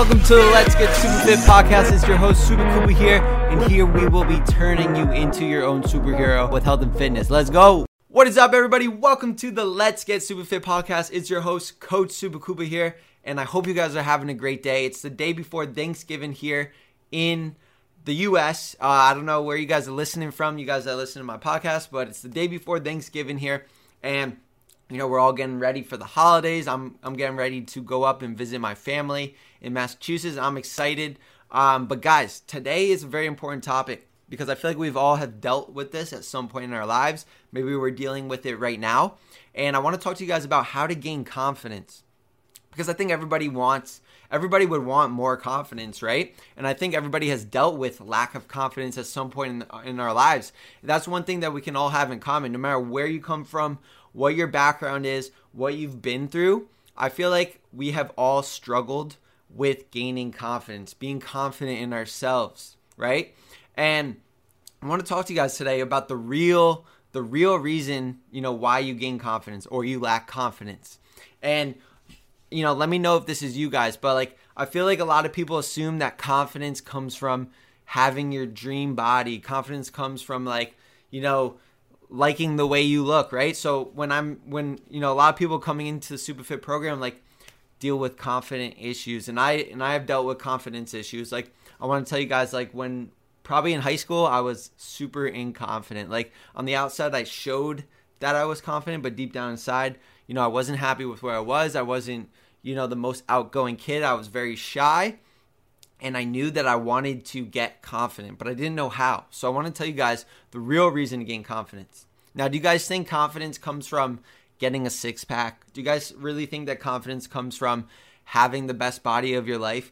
welcome to the Let's Get Super Fit podcast. It's your host, Super Kuba here, and here we will be turning you into your own superhero with health and fitness. Let's go! What is up, everybody? Welcome to the Let's Get Super Fit podcast. It's your host, Coach Super Kuba here, and I hope you guys are having a great day. It's the day before Thanksgiving here in the US. Uh, I don't know where you guys are listening from, you guys that listen to my podcast, but it's the day before Thanksgiving here, and you know, we're all getting ready for the holidays. I'm I'm getting ready to go up and visit my family in Massachusetts. I'm excited. Um, but guys, today is a very important topic because I feel like we've all have dealt with this at some point in our lives. Maybe we're dealing with it right now. And I want to talk to you guys about how to gain confidence. Because I think everybody wants everybody would want more confidence, right? And I think everybody has dealt with lack of confidence at some point in, in our lives. That's one thing that we can all have in common, no matter where you come from, what your background is, what you've been through. I feel like we have all struggled with gaining confidence, being confident in ourselves, right? And I want to talk to you guys today about the real the real reason, you know, why you gain confidence or you lack confidence. And you know, let me know if this is you guys, but like I feel like a lot of people assume that confidence comes from having your dream body. Confidence comes from like, you know, liking the way you look, right? So when I'm when you know a lot of people coming into the Superfit program like deal with confident issues and I and I have dealt with confidence issues. Like I want to tell you guys like when probably in high school I was super inconfident. Like on the outside I showed that I was confident, but deep down inside, you know, I wasn't happy with where I was. I wasn't, you know, the most outgoing kid. I was very shy and I knew that I wanted to get confident, but I didn't know how. So I want to tell you guys the real reason to gain confidence. Now, do you guys think confidence comes from getting a six pack? Do you guys really think that confidence comes from having the best body of your life?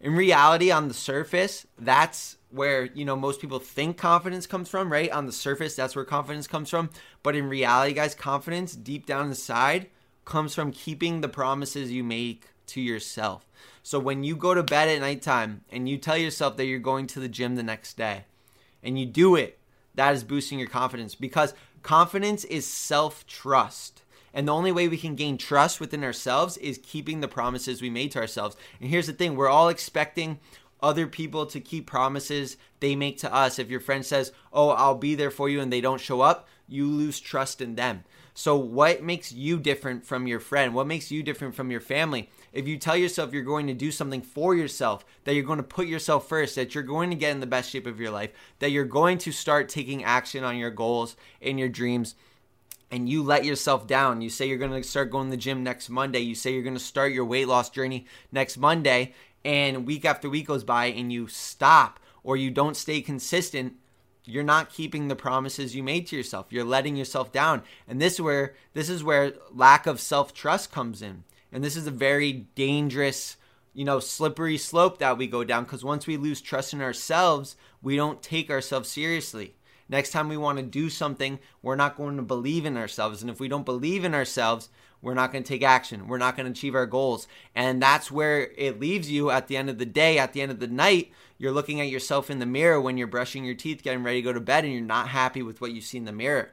In reality, on the surface, that's where, you know, most people think confidence comes from, right? On the surface, that's where confidence comes from. But in reality, guys, confidence deep down inside comes from keeping the promises you make to yourself. So when you go to bed at nighttime and you tell yourself that you're going to the gym the next day and you do it, that is boosting your confidence because confidence is self trust. And the only way we can gain trust within ourselves is keeping the promises we made to ourselves. And here's the thing we're all expecting other people to keep promises they make to us. If your friend says, Oh, I'll be there for you, and they don't show up, you lose trust in them. So, what makes you different from your friend? What makes you different from your family? If you tell yourself you're going to do something for yourself, that you're going to put yourself first, that you're going to get in the best shape of your life, that you're going to start taking action on your goals and your dreams, and you let yourself down. You say you're going to start going to the gym next Monday. You say you're going to start your weight loss journey next Monday, and week after week goes by and you stop or you don't stay consistent you're not keeping the promises you made to yourself. You're letting yourself down. And this is where this is where lack of self-trust comes in. And this is a very dangerous, you know, slippery slope that we go down because once we lose trust in ourselves, we don't take ourselves seriously. Next time we want to do something, we're not going to believe in ourselves. And if we don't believe in ourselves, we're not going to take action. We're not going to achieve our goals. And that's where it leaves you at the end of the day, at the end of the night. You're looking at yourself in the mirror when you're brushing your teeth, getting ready to go to bed, and you're not happy with what you see in the mirror.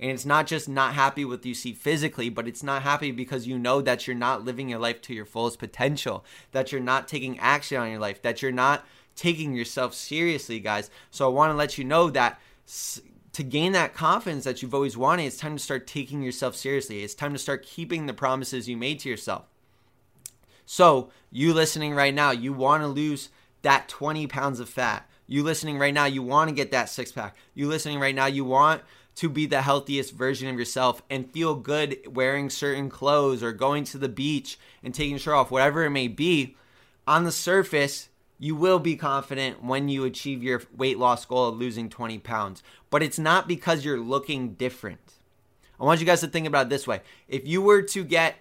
And it's not just not happy with you see physically, but it's not happy because you know that you're not living your life to your fullest potential, that you're not taking action on your life, that you're not taking yourself seriously, guys. So I want to let you know that to gain that confidence that you've always wanted, it's time to start taking yourself seriously. It's time to start keeping the promises you made to yourself. So, you listening right now, you want to lose that 20 pounds of fat. You listening right now, you want to get that six pack. You listening right now, you want to be the healthiest version of yourself and feel good wearing certain clothes or going to the beach and taking your shirt off, whatever it may be. On the surface, you will be confident when you achieve your weight loss goal of losing 20 pounds. But it's not because you're looking different. I want you guys to think about it this way. If you were to get,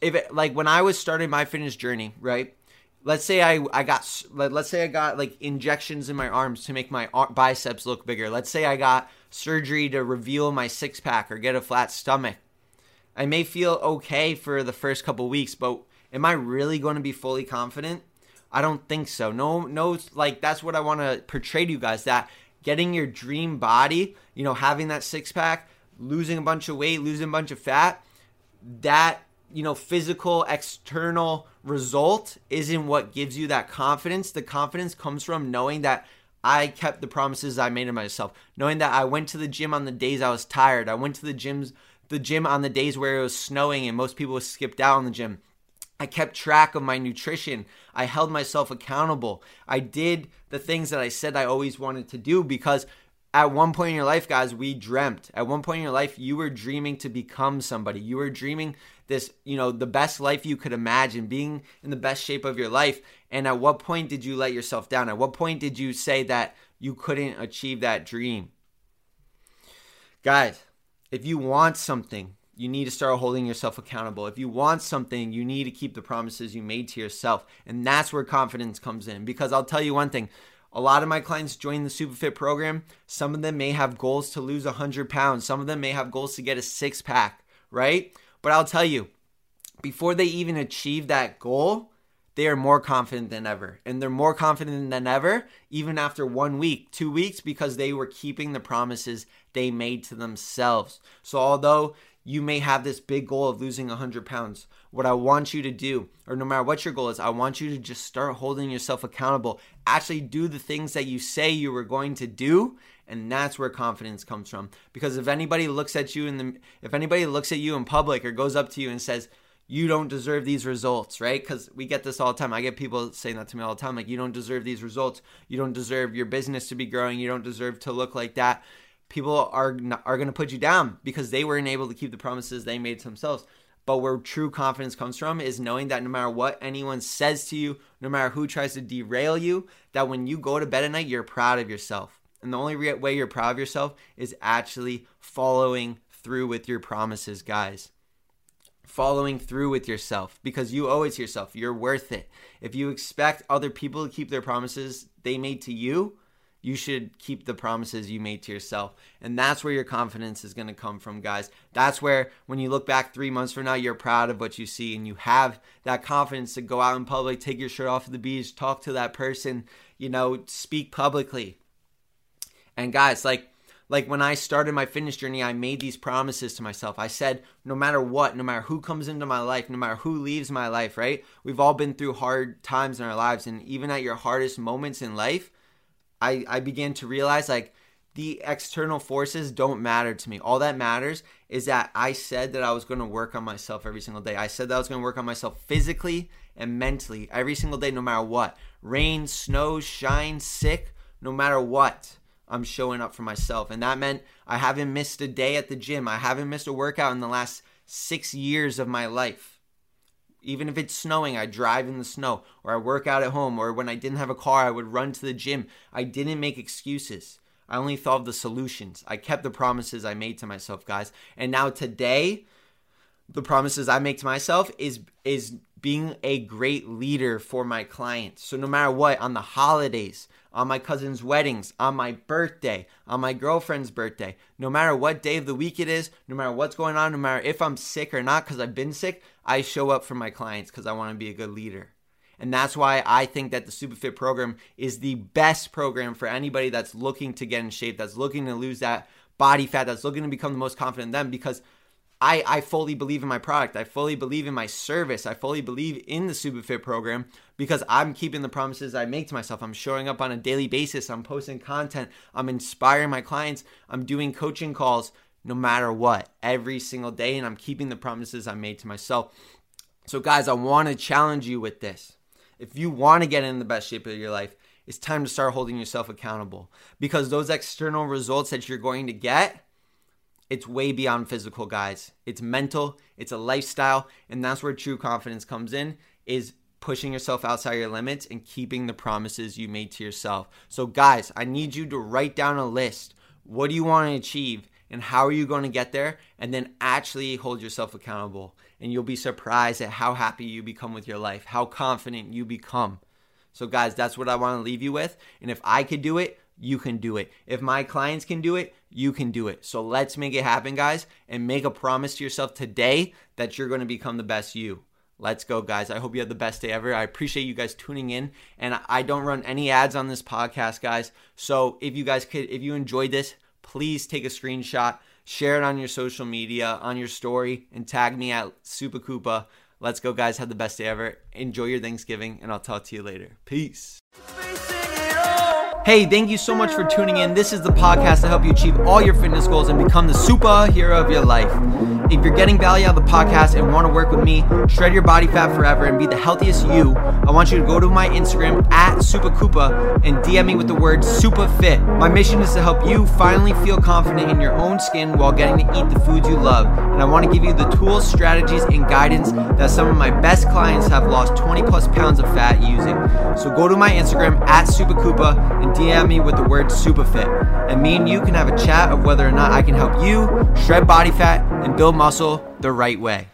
if it, like when I was starting my fitness journey, right? Let's say I, I got, let's say I got like injections in my arms to make my biceps look bigger. Let's say I got surgery to reveal my six pack or get a flat stomach. I may feel okay for the first couple weeks, but am I really going to be fully confident? I don't think so. No, no, like that's what I want to portray to you guys that getting your dream body, you know, having that six pack, losing a bunch of weight, losing a bunch of fat, that you know, physical, external result isn't what gives you that confidence. The confidence comes from knowing that I kept the promises I made to myself, knowing that I went to the gym on the days I was tired. I went to the gyms the gym on the days where it was snowing and most people skipped out on the gym. I kept track of my nutrition. I held myself accountable. I did the things that I said I always wanted to do because at one point in your life, guys, we dreamt. At one point in your life, you were dreaming to become somebody. You were dreaming this, you know, the best life you could imagine, being in the best shape of your life. And at what point did you let yourself down? At what point did you say that you couldn't achieve that dream? Guys, if you want something, you need to start holding yourself accountable. If you want something, you need to keep the promises you made to yourself. And that's where confidence comes in. Because I'll tell you one thing a lot of my clients join the Superfit program. Some of them may have goals to lose 100 pounds, some of them may have goals to get a six pack, right? But I'll tell you, before they even achieve that goal, they are more confident than ever. And they're more confident than ever, even after one week, two weeks, because they were keeping the promises they made to themselves. So, although you may have this big goal of losing 100 pounds, what I want you to do, or no matter what your goal is, I want you to just start holding yourself accountable. Actually, do the things that you say you were going to do. And that's where confidence comes from. Because if anybody looks at you in the, if anybody looks at you in public or goes up to you and says, you don't deserve these results, right? Because we get this all the time. I get people saying that to me all the time, like, you don't deserve these results. You don't deserve your business to be growing. You don't deserve to look like that. People are are going to put you down because they weren't able to keep the promises they made to themselves. But where true confidence comes from is knowing that no matter what anyone says to you, no matter who tries to derail you, that when you go to bed at night, you're proud of yourself. And the only way you're proud of yourself is actually following through with your promises, guys following through with yourself because you owe it to yourself. You're worth it. If you expect other people to keep their promises they made to you, you should keep the promises you made to yourself. And that's where your confidence is going to come from, guys. That's where, when you look back three months from now, you're proud of what you see and you have that confidence to go out in public, take your shirt off at the beach, talk to that person, you know, speak publicly. And, guys, like, like when I started my fitness journey, I made these promises to myself. I said, no matter what, no matter who comes into my life, no matter who leaves my life, right? We've all been through hard times in our lives. And even at your hardest moments in life, I, I began to realize like the external forces don't matter to me. All that matters is that I said that I was going to work on myself every single day. I said that I was going to work on myself physically and mentally every single day, no matter what. Rain, snow, shine, sick, no matter what. I'm showing up for myself. And that meant I haven't missed a day at the gym. I haven't missed a workout in the last six years of my life. Even if it's snowing, I drive in the snow, or I work out at home, or when I didn't have a car, I would run to the gym. I didn't make excuses. I only thought of the solutions. I kept the promises I made to myself, guys. And now today, the promises I make to myself is is being a great leader for my clients. So no matter what, on the holidays, on my cousin's weddings, on my birthday, on my girlfriend's birthday, no matter what day of the week it is, no matter what's going on, no matter if I'm sick or not, because I've been sick, I show up for my clients because I want to be a good leader. And that's why I think that the Superfit program is the best program for anybody that's looking to get in shape, that's looking to lose that body fat, that's looking to become the most confident in them because I, I fully believe in my product. I fully believe in my service. I fully believe in the Superfit program because I'm keeping the promises I make to myself. I'm showing up on a daily basis. I'm posting content. I'm inspiring my clients. I'm doing coaching calls no matter what every single day. And I'm keeping the promises I made to myself. So, guys, I want to challenge you with this. If you want to get in the best shape of your life, it's time to start holding yourself accountable because those external results that you're going to get it's way beyond physical, guys. It's mental, it's a lifestyle, and that's where true confidence comes in is pushing yourself outside your limits and keeping the promises you made to yourself. So guys, I need you to write down a list. What do you want to achieve and how are you going to get there? And then actually hold yourself accountable. And you'll be surprised at how happy you become with your life, how confident you become. So guys, that's what I want to leave you with. And if I could do it, you can do it. If my clients can do it, you can do it. So let's make it happen, guys, and make a promise to yourself today that you're going to become the best you. Let's go, guys. I hope you have the best day ever. I appreciate you guys tuning in. And I don't run any ads on this podcast, guys. So if you guys could, if you enjoyed this, please take a screenshot share it on your social media, on your story, and tag me at Super Koopa. Let's go, guys. Have the best day ever. Enjoy your Thanksgiving, and I'll talk to you later. Peace. Hey, thank you so much for tuning in. This is the podcast to help you achieve all your fitness goals and become the superhero of your life. If you're getting value out of the podcast and want to work with me, shred your body fat forever, and be the healthiest you, I want you to go to my Instagram at SupaKoopa and DM me with the word SupaFit. My mission is to help you finally feel confident in your own skin while getting to eat the foods you love. And I want to give you the tools, strategies, and guidance that some of my best clients have lost 20 plus pounds of fat using. So go to my Instagram at SupaKoopa and DM me with the word SupaFit. And me and you can have a chat of whether or not I can help you shred body fat and build muscle the right way.